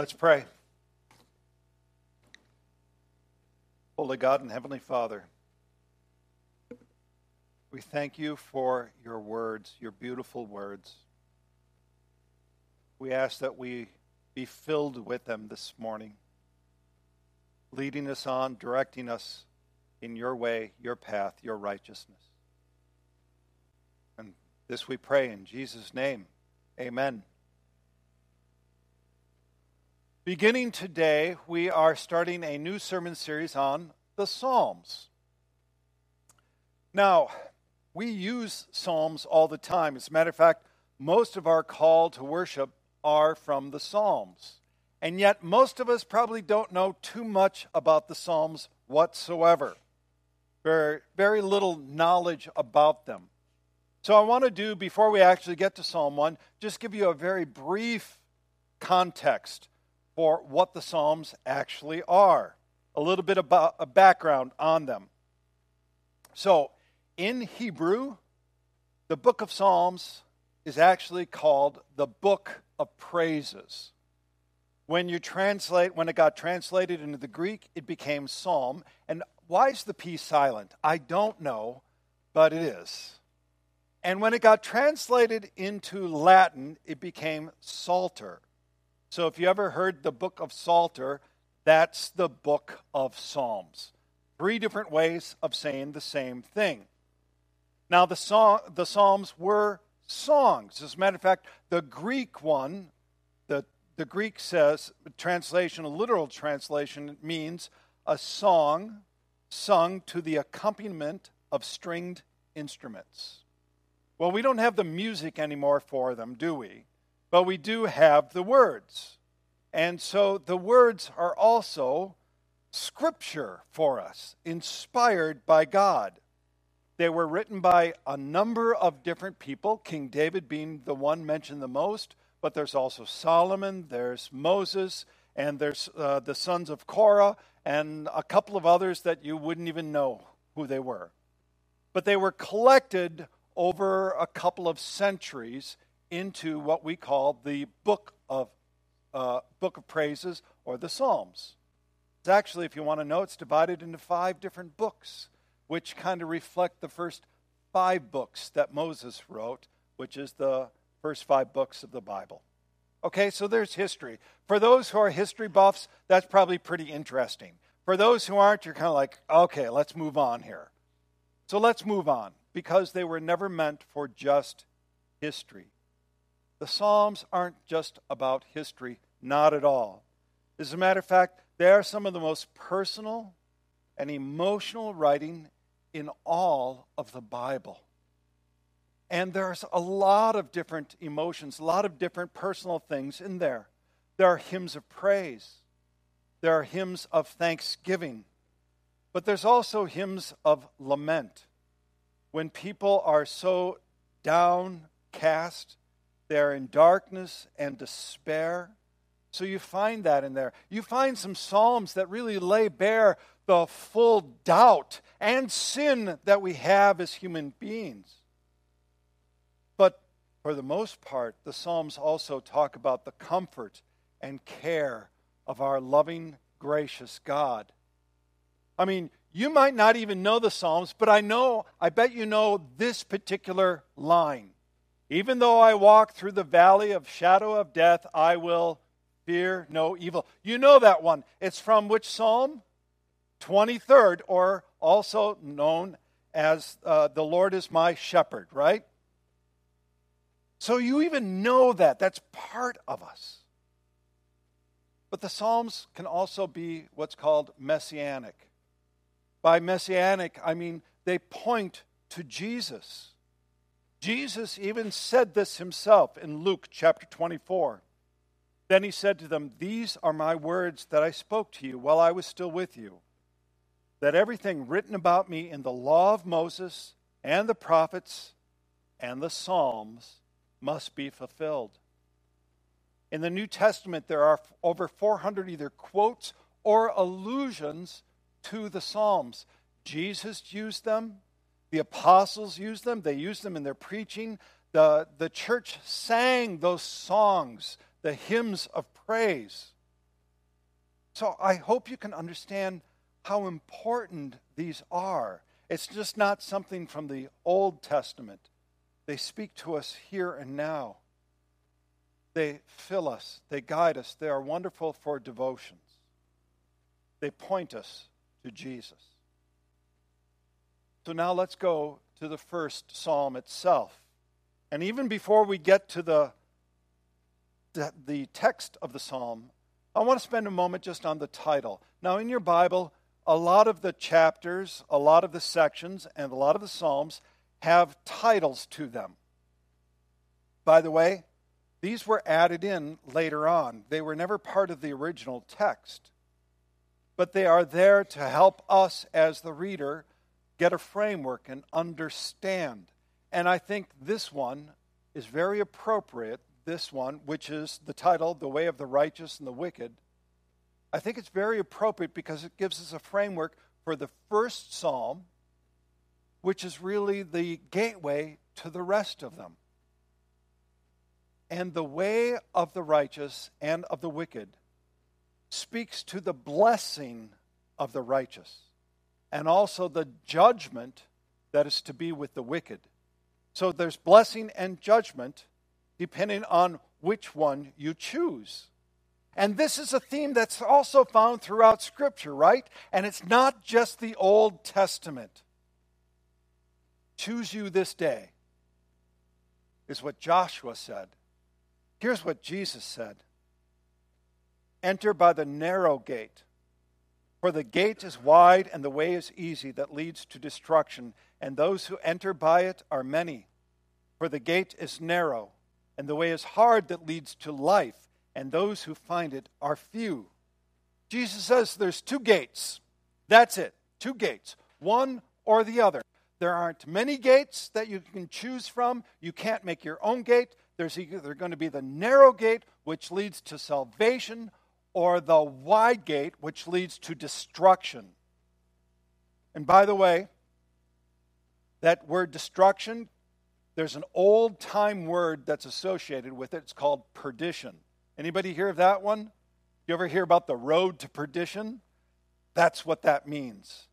Let's pray. Holy God and Heavenly Father, we thank you for your words, your beautiful words. We ask that we be filled with them this morning, leading us on, directing us in your way, your path, your righteousness. And this we pray in Jesus' name. Amen. Beginning today, we are starting a new sermon series on the Psalms. Now, we use Psalms all the time. As a matter of fact, most of our call to worship are from the Psalms. And yet, most of us probably don't know too much about the Psalms whatsoever. Very, very little knowledge about them. So, I want to do, before we actually get to Psalm 1, just give you a very brief context for what the Psalms actually are. A little bit about a background on them. So, in Hebrew, the book of Psalms is actually called the book of praises. When you translate, when it got translated into the Greek, it became psalm. And why is the P silent? I don't know, but it is. And when it got translated into Latin, it became psalter. So if you ever heard the book of Psalter, that's the book of Psalms. Three different ways of saying the same thing. Now, the, song, the Psalms were songs. As a matter of fact, the Greek one, the, the Greek says, translation, a literal translation, means a song sung to the accompaniment of stringed instruments. Well, we don't have the music anymore for them, do we? But we do have the words. And so the words are also scripture for us, inspired by God. They were written by a number of different people, King David being the one mentioned the most, but there's also Solomon, there's Moses, and there's uh, the sons of Korah, and a couple of others that you wouldn't even know who they were. But they were collected over a couple of centuries into what we call the book of uh, book of praises or the Psalms. It's actually, if you want to know, it's divided into five different books, which kind of reflect the first five books that Moses wrote, which is the first five books of the Bible. Okay, so there's history. For those who are history buffs, that's probably pretty interesting. For those who aren't, you're kind of like, okay, let's move on here. So let's move on because they were never meant for just history. The Psalms aren't just about history, not at all. As a matter of fact, they are some of the most personal and emotional writing in all of the Bible. And there's a lot of different emotions, a lot of different personal things in there. There are hymns of praise, there are hymns of thanksgiving, but there's also hymns of lament. When people are so downcast they're in darkness and despair. So you find that in there. You find some Psalms that really lay bare the full doubt and sin that we have as human beings. But for the most part, the Psalms also talk about the comfort and care of our loving, gracious God. I mean, you might not even know the Psalms, but I know, I bet you know this particular line. Even though I walk through the valley of shadow of death, I will fear no evil. You know that one. It's from which psalm? 23rd, or also known as uh, the Lord is my shepherd, right? So you even know that. That's part of us. But the Psalms can also be what's called messianic. By messianic, I mean they point to Jesus. Jesus even said this himself in Luke chapter 24. Then he said to them, These are my words that I spoke to you while I was still with you, that everything written about me in the law of Moses and the prophets and the Psalms must be fulfilled. In the New Testament, there are over 400 either quotes or allusions to the Psalms. Jesus used them, the apostles used them, they used them in their preaching. The, the church sang those songs, the hymns of praise. So I hope you can understand how important these are. It's just not something from the Old Testament. They speak to us here and now. They fill us, they guide us, they are wonderful for devotions. They point us to Jesus. So now let's go to the first psalm itself. And even before we get to the, the, the, text of the psalm, I want to spend a moment just on the title. Now, in your Bible, a lot of the chapters, a lot of the sections, and a lot of the psalms have titles to them. By the way, these were added in later on. They were never part of the original text. But they are there to help us as the reader get a framework and understand. And I think this one is very appropriate. This one, which is the title, The Way of the Righteous and the Wicked. I think it's very appropriate because it gives us a framework for the first psalm, which is really the gateway to the rest of them. And the way of the righteous and of the wicked speaks to the blessing of the righteous and also the judgment that is to be with the wicked. So there's blessing and judgment depending on which one you choose. And this is a theme that's also found throughout Scripture, right? And it's not just the Old Testament. Choose you this day, is what Joshua said. Here's what Jesus said Enter by the narrow gate, for the gate is wide and the way is easy that leads to destruction, and those who enter by it are many. For the gate is narrow, and the way is hard that leads to life, and those who find it are few. Jesus says there's two gates. That's it. Two gates, one or the other. There aren't many gates that you can choose from. You can't make your own gate. There's either going to be the narrow gate, which leads to salvation, or the wide gate, which leads to destruction. And by the way, that word destruction, there's an old time word that's associated with it. It's called perdition. Anybody hear of that one? You ever hear about the road to perdition? That's what that means.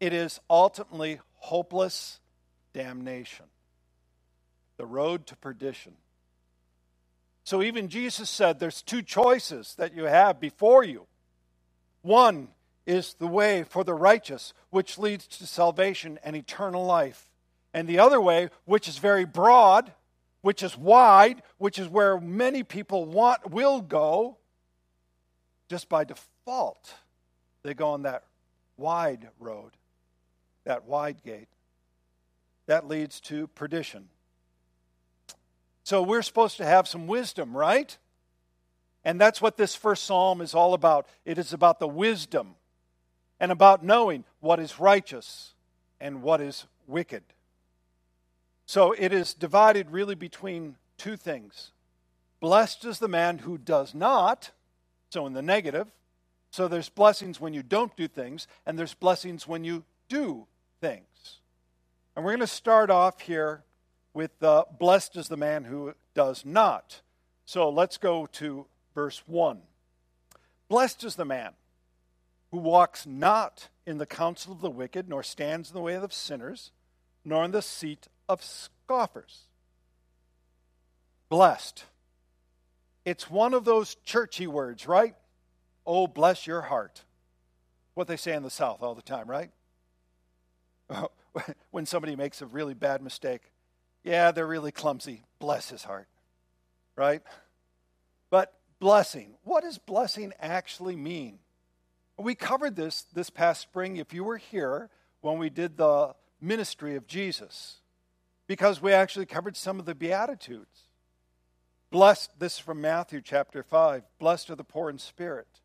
It is ultimately hopeless damnation. The road to perdition. So even Jesus said there's two choices that you have before you. One is the way for the righteous, which leads to salvation and eternal life. And the other way, which is very broad, which is wide, which is where many people want will go, just by default, they go on that wide road, that wide gate. That leads to perdition. So we're supposed to have some wisdom, right? And that's what this first psalm is all about. It is about the wisdom and about knowing what is righteous and what is wicked. So it is divided really between two things. Blessed is the man who does not, so in the negative. So there's blessings when you don't do things, and there's blessings when you do things. And we're going to start off here with uh, blessed is the man who does not. So let's go to verse 1. Blessed is the man who walks not in the counsel of the wicked, nor stands in the way of sinners, nor in the seat of scoffers. Blessed. It's one of those churchy words, right? Oh, bless your heart. What they say in the South all the time, right? when somebody makes a really bad mistake. Yeah, they're really clumsy. Bless his heart. Right? But blessing, what does blessing actually mean? We covered this this past spring if you were here when we did the ministry of Jesus, because we actually covered some of the Beatitudes. Blessed, this is from Matthew chapter 5. Blessed are the poor in spirit,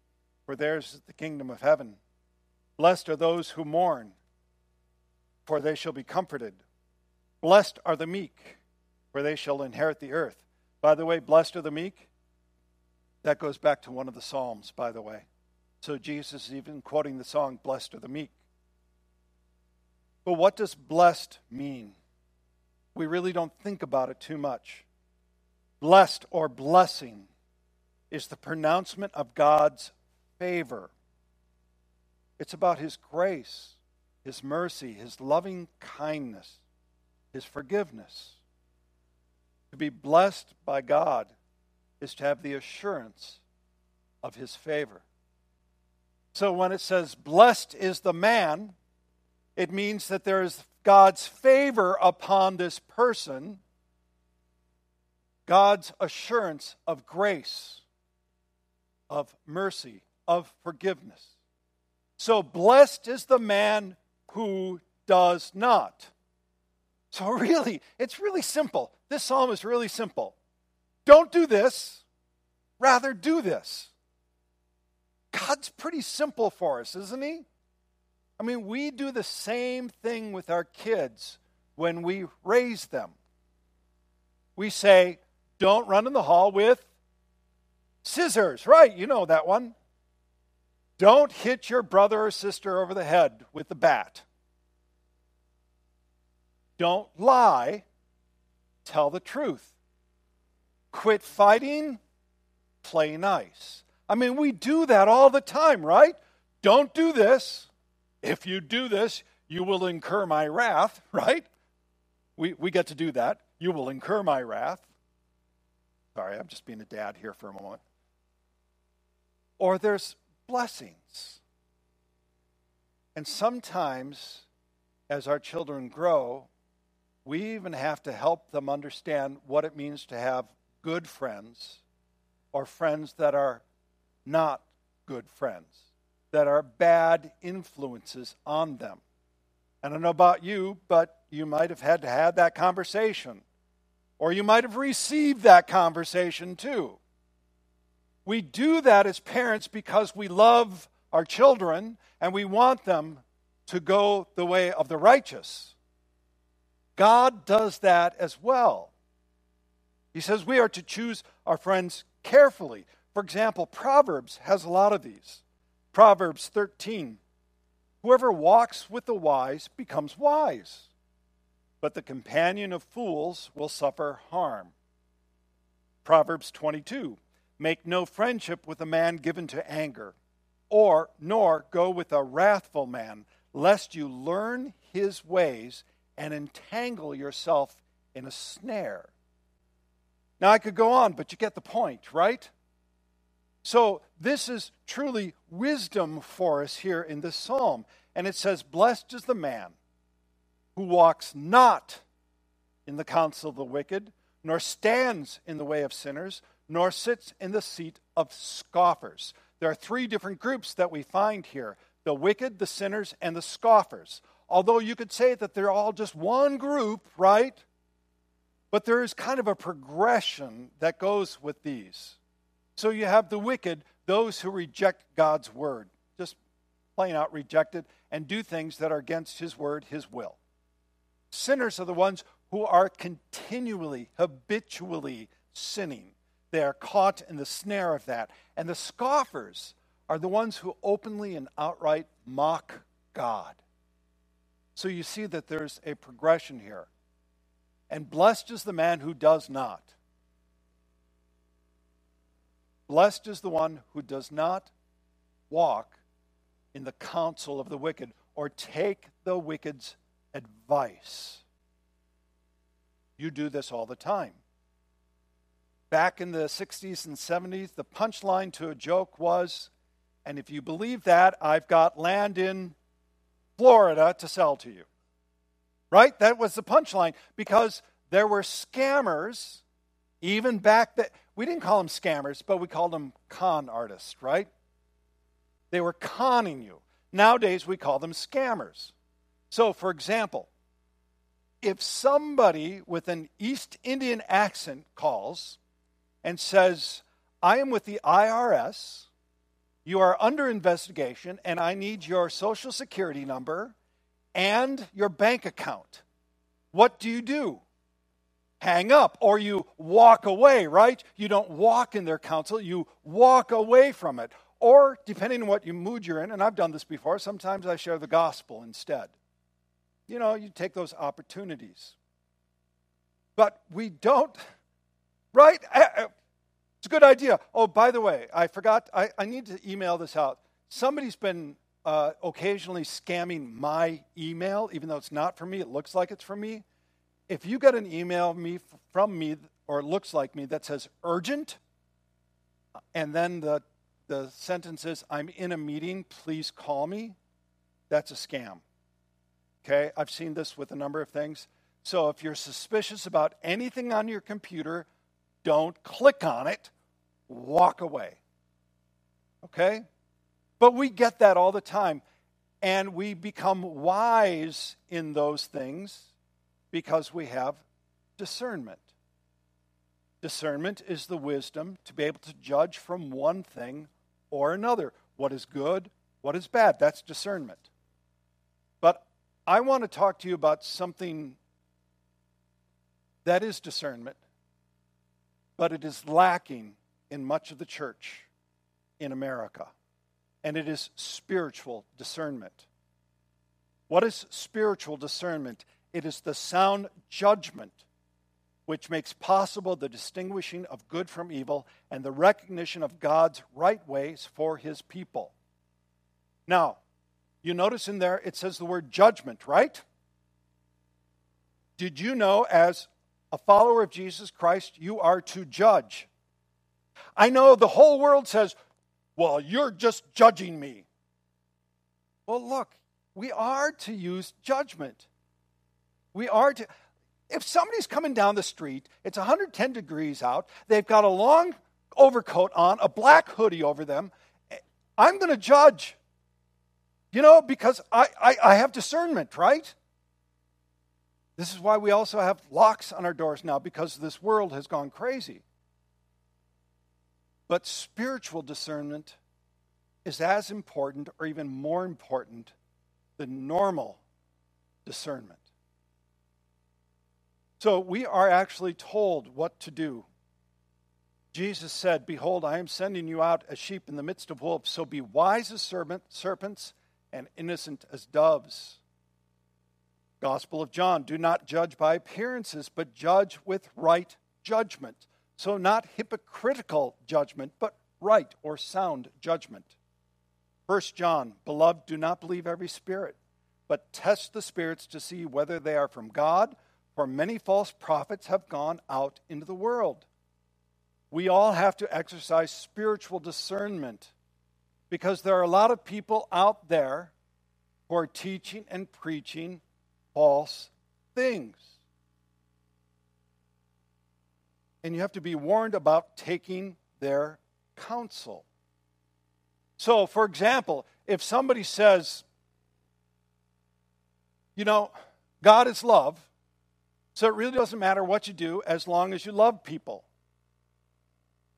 for theirs is the kingdom of heaven. Blessed are those who mourn, for they shall be comforted. Blessed are the meek, for they shall inherit the earth. By the way, blessed are the meek. That goes back to one of the Psalms, by the way. So Jesus is even quoting the song, Blessed are the meek. But what does blessed mean? We really don't think about it too much. Blessed or blessing is the pronouncement of God's favor. It's about His grace, His mercy, His loving kindness, His forgiveness. To be blessed by God is to have the assurance of His favor. So when it says, Blessed is the man, it means that there is God's favor upon this person, God's assurance of grace, of mercy, of forgiveness. So blessed is the man who does not. So, really, it's really simple. This psalm is really simple. Don't do this, rather, do this. God's pretty simple for us, isn't He? I mean, we do the same thing with our kids when we raise them. We say, don't run in the hall with scissors, right? You know that one. Don't hit your brother or sister over the head with the bat. Don't lie. Tell the truth. Quit fighting. Play nice. I mean, we do that all the time, right? Don't do this. If you do this, you will incur my wrath, right? We, we get to do that. You will incur my wrath. Sorry, I'm just being a dad here for a moment. Or there's blessings. And sometimes, as our children grow, we even have to help them understand what it means to have good friends or friends that are not good friends, that are bad influences on them. I don't know about you, but you might have had to have that conversation. Or you might have received that conversation too. We do that as parents because we love our children and we want them to go the way of the righteous. God does that as well. He says we are to choose our friends carefully. For example, Proverbs has a lot of these. Proverbs 13 Whoever walks with the wise becomes wise, but the companion of fools will suffer harm. Proverbs 22 Make no friendship with a man given to anger, or nor go with a wrathful man, lest you learn his ways and entangle yourself in a snare. Now, I could go on, but you get the point, right? So, this is truly wisdom for us here in this psalm. And it says, Blessed is the man who walks not in the counsel of the wicked, nor stands in the way of sinners, nor sits in the seat of scoffers. There are three different groups that we find here the wicked, the sinners, and the scoffers. Although you could say that they're all just one group, right? But there is kind of a progression that goes with these. So you have the wicked, those who reject God's word, just plain out reject it, and do things that are against his word, his will. Sinners are the ones who are continually, habitually sinning. They are caught in the snare of that. And the scoffers are the ones who openly and outright mock God. So you see that there's a progression here. And blessed is the man who does not. Blessed is the one who does not walk in the counsel of the wicked or take the wicked's advice. You do this all the time. Back in the 60s and 70s, the punchline to a joke was, and if you believe that, I've got land in Florida to sell to you. Right? That was the punchline because there were scammers even back that we didn't call them scammers, but we called them con artists, right? They were conning you. Nowadays we call them scammers. So, for example, if somebody with an East Indian accent calls and says, I am with the IRS, you are under investigation, and I need your social security number and your bank account, what do you do? hang up or you walk away, right? You don't walk in their counsel, you walk away from it. Or, depending on what mood you're in, and I've done this before, sometimes I share the gospel instead. You know, you take those opportunities. But we don't, right? Eh, eh, It's a good idea. Oh, by the way, I forgot, I, I need to email this out. Somebody's been uh, occasionally scamming my email, even though it's not for me, it looks like it's for me. If you get an email me from me, or it looks like me, that says urgent, and then the, the sentence is, I'm in a meeting, please call me, that's a scam. Okay, I've seen this with a number of things. So if you're suspicious about anything on your computer, don't click on it, walk away. Okay? But we get that all the time. And we become wise in those things because we have discernment. Discernment is the wisdom to be able to judge from one thing or another what is good, what is bad. That's discernment. But I want to talk to you about something that is discernment, but it is lacking in much of the church in America and it is spiritual discernment. What is spiritual discernment? It is the sound judgment which makes possible the distinguishing of good from evil and the recognition of God's right ways for his people. Now, you notice in there it says the word judgment, right? Did you know, as a follower of Jesus Christ, you are to judge? I know the whole world says, well, you're just judging me. Well, look, we are to use judgment. We are to. If somebody's coming down the street, it's 110 degrees out, they've got a long overcoat on, a black hoodie over them, I'm going to judge. You know, because I, I, I have discernment, right? This is why we also have locks on our doors now, because this world has gone crazy. But spiritual discernment is as important or even more important than normal discernment. So we are actually told what to do. Jesus said, Behold, I am sending you out as sheep in the midst of wolves, so be wise as serpents and innocent as doves. Gospel of John, do not judge by appearances, but judge with right judgment. So, not hypocritical judgment, but right or sound judgment. First John, beloved, do not believe every spirit, but test the spirits to see whether they are from God, for many false prophets have gone out into the world. We all have to exercise spiritual discernment because there are a lot of people out there who are teaching and preaching false things. and you have to be warned about taking their counsel. So, for example, if somebody says, you know, God is love, so it really doesn't matter what you do as long as you love people.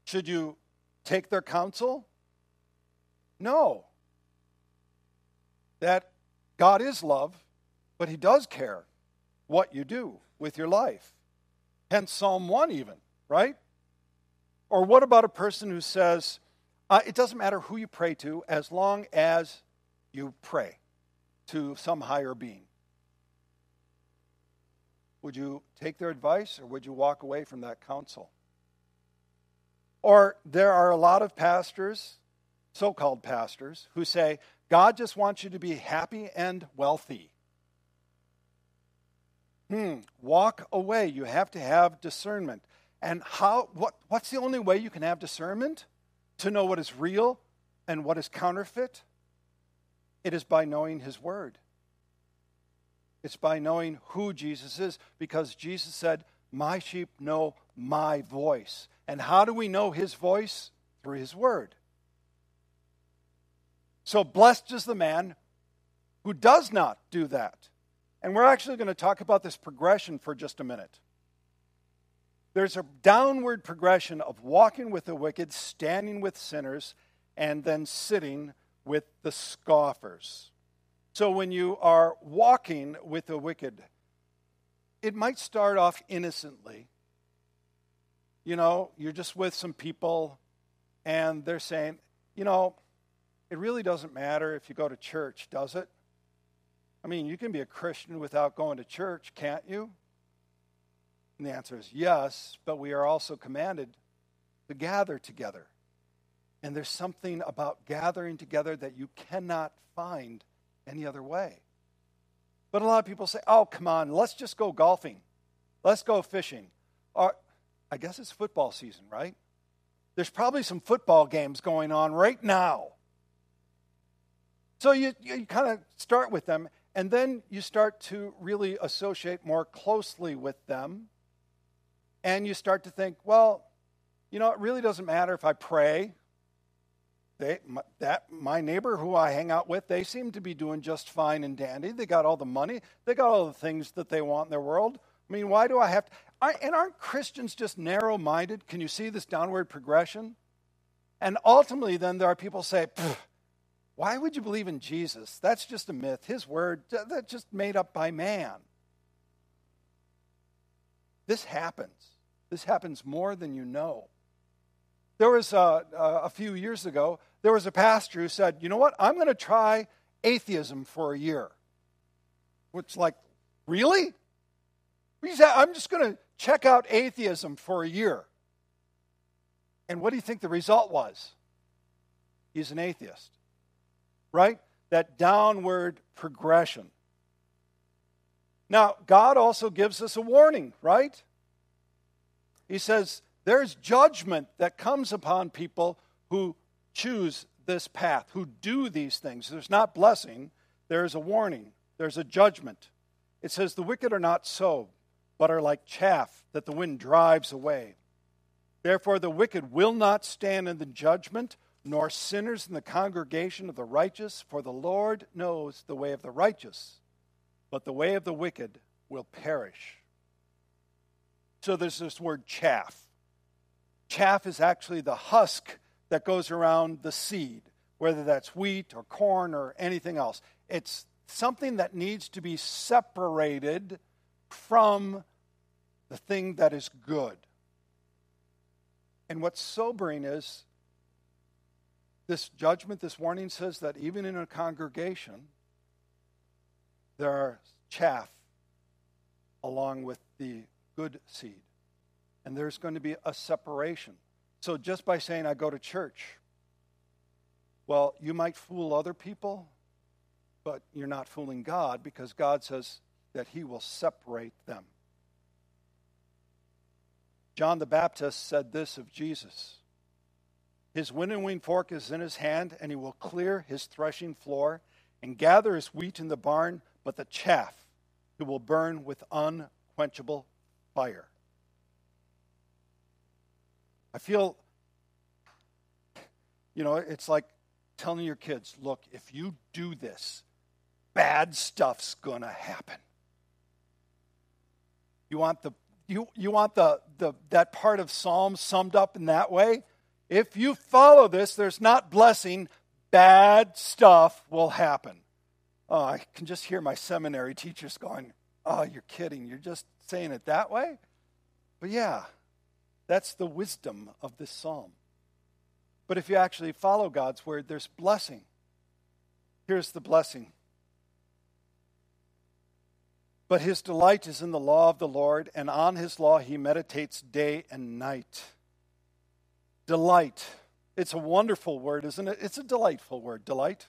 Should you take their counsel? No. That God is love, but He does care what you do with your life. Hence Psalm 1 even right? Or what about a person who says, uh, it doesn't matter who you pray to as long as you pray to some higher being? Would you take their advice or would you walk away from that counsel? Or there are a lot of pastors, so called pastors, who say, God just wants you to be happy and wealthy. Hmm, walk away. You have to have discernment. And how, what, what's the only way you can have discernment to know what is real and what is counterfeit? It is by knowing His Word. It's by knowing who Jesus is, because Jesus said, My sheep know my voice. And how do we know His voice? Through His Word. So blessed is the man who does not do that. And we're actually going to talk about this progression for just a minute. There's a downward progression of walking with the wicked, standing with sinners, and then sitting with the scoffers. So when you are walking with the wicked, it might start off innocently. You know, you're just with some people, and they're saying, you know, it really doesn't matter if you go to church, does it? I mean, you can be a Christian without going to church, can't you? And the answer is yes, but we are also commanded to gather together. And there's something about gathering together that you cannot find any other way. But a lot of people say, oh, come on, let's just go golfing. Let's go fishing. Or, I guess it's football season, right? There's probably some football games going on right now. So you, you kind of start with them, and then you start to really associate more closely with them. And you start to think, well, you know, it really doesn't matter if I pray. They, my, that my neighbor who I hang out with, they seem to be doing just fine and dandy. They got all the money. They got all the things that they want in their world. I mean, why do I have to? I, and aren't Christians just narrow minded? Can you see this downward progression? And ultimately, then there are people say, why would you believe in Jesus? That's just a myth. His word, that's just made up by man. This happens. This happens more than you know. There was a, a few years ago, there was a pastor who said, you know what, I'm going to try atheism for a year. Which, like, really? I'm just going to check out atheism for a year. And what do you think the result was? He's an atheist, right? That downward progression. Now, God also gives us a warning, right? He says, There's judgment that comes upon people who choose this path, who do these things. There's not blessing, there's a warning, there's a judgment. It says, The wicked are not so, but are like chaff that the wind drives away. Therefore, the wicked will not stand in the judgment, nor sinners in the congregation of the righteous, for the Lord knows the way of the righteous, but the way of the wicked will perish. So there's this word chaff. Chaff is actually the husk that goes around the seed, whether that's wheat or corn or anything else. It's something that needs to be separated from the thing that is good. And what's sobering is this judgment, this warning says that even in a congregation, there are chaff along with the good seed. And there's going to be a separation. So just by saying, I go to church, well, you might fool other people, but you're not fooling God because God says that He will separate them. John the Baptist said this of Jesus His winnowing fork is in his hand, and he will clear his threshing floor and gather his wheat in the barn, but the chaff he will burn with unquenchable fire. I feel, you know, it's like telling your kids, look, if you do this, bad stuff's going to happen. You want the you, you want the, the, that part of Psalm summed up in that way? If you follow this, there's not blessing, bad stuff will happen. Oh, I can just hear my seminary teachers going, Oh, you're kidding. You're just saying it that way? But yeah, that's the wisdom of this psalm. But if you actually follow God's word, there's blessing. Here's the blessing but his delight is in the law of the Lord, and on his law he meditates day and night. Delight. It's a wonderful word, isn't it? It's a delightful word, delight.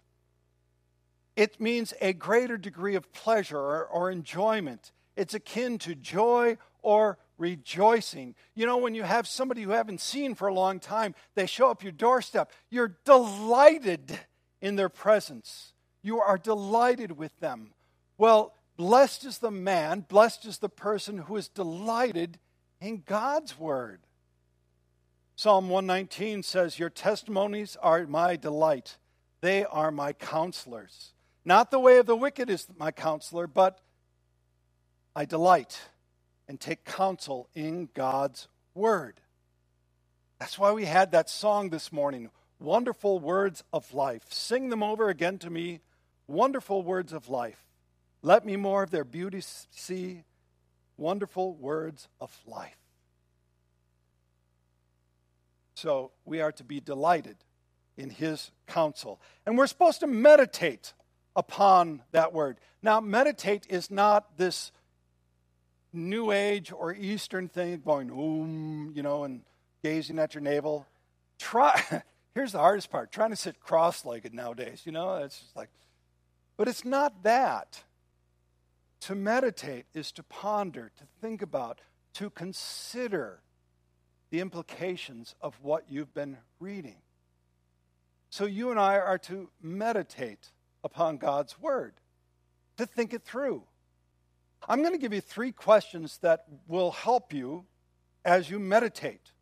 It means a greater degree of pleasure or, or enjoyment. It's akin to joy or rejoicing. You know, when you have somebody you haven't seen for a long time, they show up your doorstep, you're delighted in their presence. You are delighted with them. Well, Blessed is the man, blessed is the person who is delighted in God's word. Psalm 119 says, Your testimonies are my delight. They are my counselors. Not the way of the wicked is my counselor, but I delight and take counsel in God's word. That's why we had that song this morning, Wonderful Words of Life. Sing them over again to me, Wonderful Words of Life. Let me more of their beauty see, wonderful words of life. So we are to be delighted in his counsel. And we're supposed to meditate upon that word. Now, meditate is not this new age or eastern thing going, um, you know, and gazing at your navel. Try, here's the hardest part trying to sit cross legged nowadays, you know? It's just like, but it's not that. To meditate is to ponder, to think about, to consider the implications of what you've been reading. So you and I are to meditate upon God's Word, to think it through. I'm going to give you three questions that will help you as you meditate.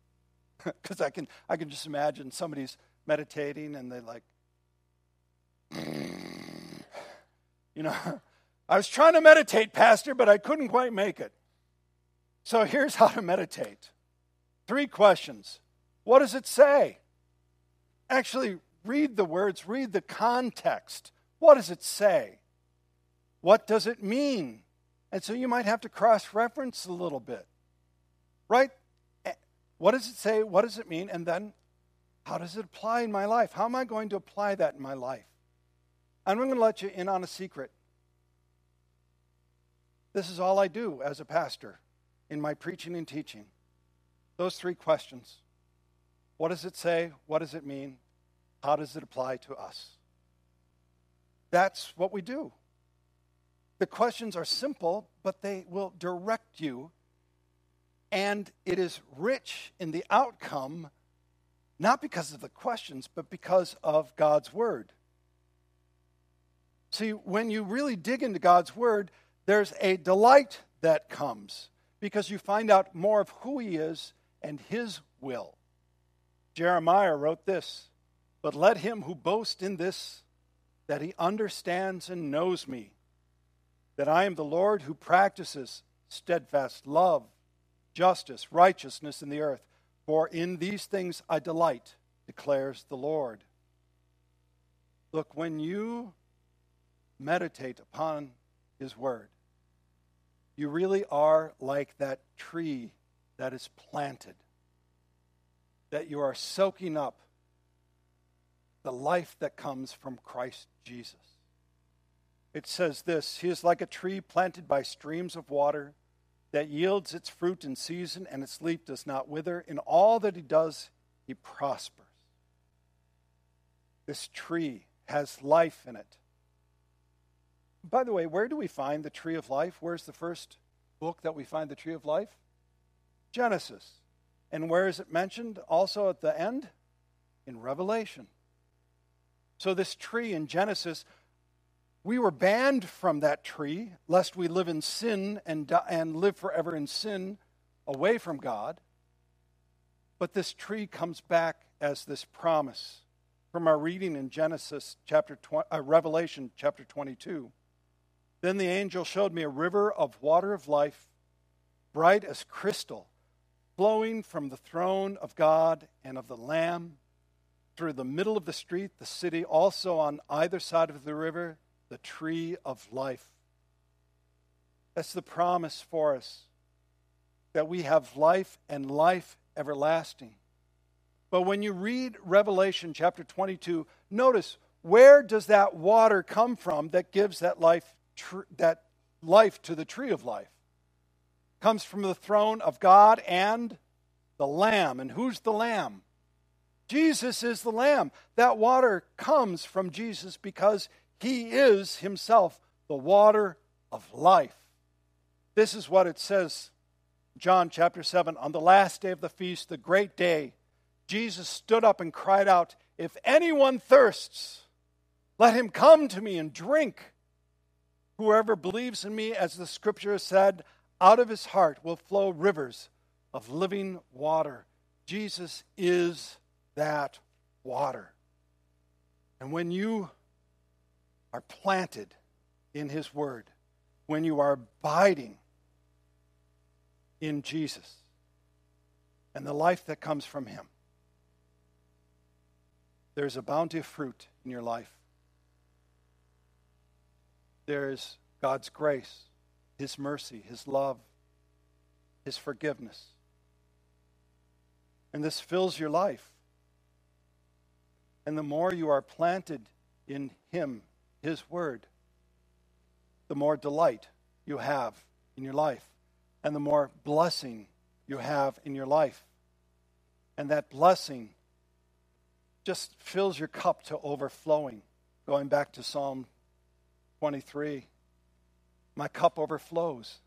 Because I can, I can just imagine somebody's meditating and they're like, you know, I was trying to meditate, Pastor, but I couldn't quite make it. So here's how to meditate three questions. What does it say? Actually, read the words, read the context. What does it say? What does it mean? And so you might have to cross reference a little bit. Right? Eh, what does it say? What does it mean? And then, how does it apply in my life? How am I going to apply that in my life? And I'm going to let you in on a secret. This is all I do as a pastor in my preaching and teaching. Those three questions What does it say? What does it mean? How does it apply to us? That's what we do. The questions are simple, but they will direct you, and it is rich in the outcome, not because of the questions, but because of God's Word. See, when you really dig into God's Word, there's a delight that comes because you find out more of who He is and His will. Jeremiah wrote this But let him who boasts in this, that he understands and knows me that I am the Lord who practices steadfast love, justice, righteousness in the earth. For in these things I delight, declares the Lord. Look, when you meditate upon His Word, you really are like that tree that is planted, that you are soaking up the life that comes from Christ Jesus it says this He is like a tree planted by streams of water that yields its fruit in season, and its leaf does not wither. In all that he does, he prospers. This tree has life in it. By the way, where do we find the tree of life? Where's the first book that we find the tree of life? Genesis. And where is it mentioned also at the end? In Revelation. So, this tree in Genesis we were banned from that tree, lest we live in sin and, die, and live forever in sin away from God. But this tree comes back as this promise from our reading in Genesis chapter 20, uh, Revelation chapter 22. Then the angel showed me a river of water of life, bright as crystal, flowing from the throne of God and of the Lamb through the middle of the street, the city, also on either side of the river the tree of life. That's the promise for us that we have life and life everlasting. But when you read Revelation chapter 22, notice where does that water come from that gives that life tr- that life to the tree of life? Comes from the throne of God and the lamb. And who's the lamb? Jesus is the lamb. That water comes from Jesus because he is himself the water of life. This is what it says, John chapter 7. On the last day of the feast, the great day, Jesus stood up and cried out, If anyone thirsts, let him come to me and drink. Whoever believes in me, as the scripture has said, out of his heart will flow rivers of living water. Jesus is that water. And when you are planted in His Word, when you are abiding in Jesus and the life that comes from Him, there's a bounty of fruit in your life. There's God's grace, His mercy, His love, His forgiveness. And this fills your life. And the more you are planted in Him his Word, the more delight you have in your life and the more blessing you have in your life. And that blessing just fills your cup to overflowing. Going back to Psalm 23 My cup overflows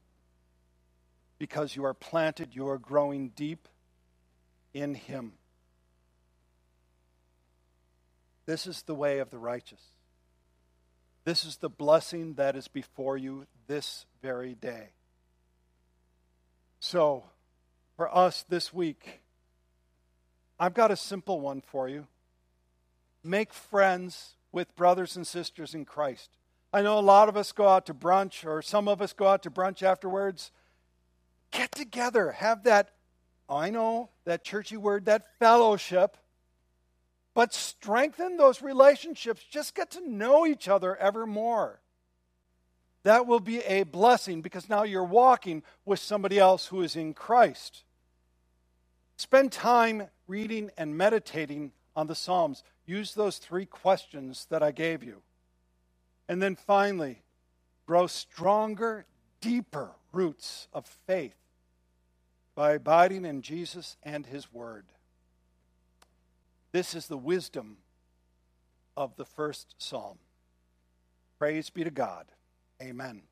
because you are planted, you are growing deep in Him. This is the way of the righteous. This is the blessing that is before you this very day. So, for us this week, I've got a simple one for you. Make friends with brothers and sisters in Christ. I know a lot of us go out to brunch, or some of us go out to brunch afterwards. Get together, have that, I know, that churchy word, that fellowship, but strengthen those relationships. Just get to know each other ever more. That will be a blessing because now you're walking with somebody else who is in Christ. Spend time reading and meditating on the Psalms. Use those three questions that I gave you. And then finally, grow stronger, deeper roots of faith by abiding in Jesus and His Word. This is the wisdom of the first psalm. Praise be to God. Amen.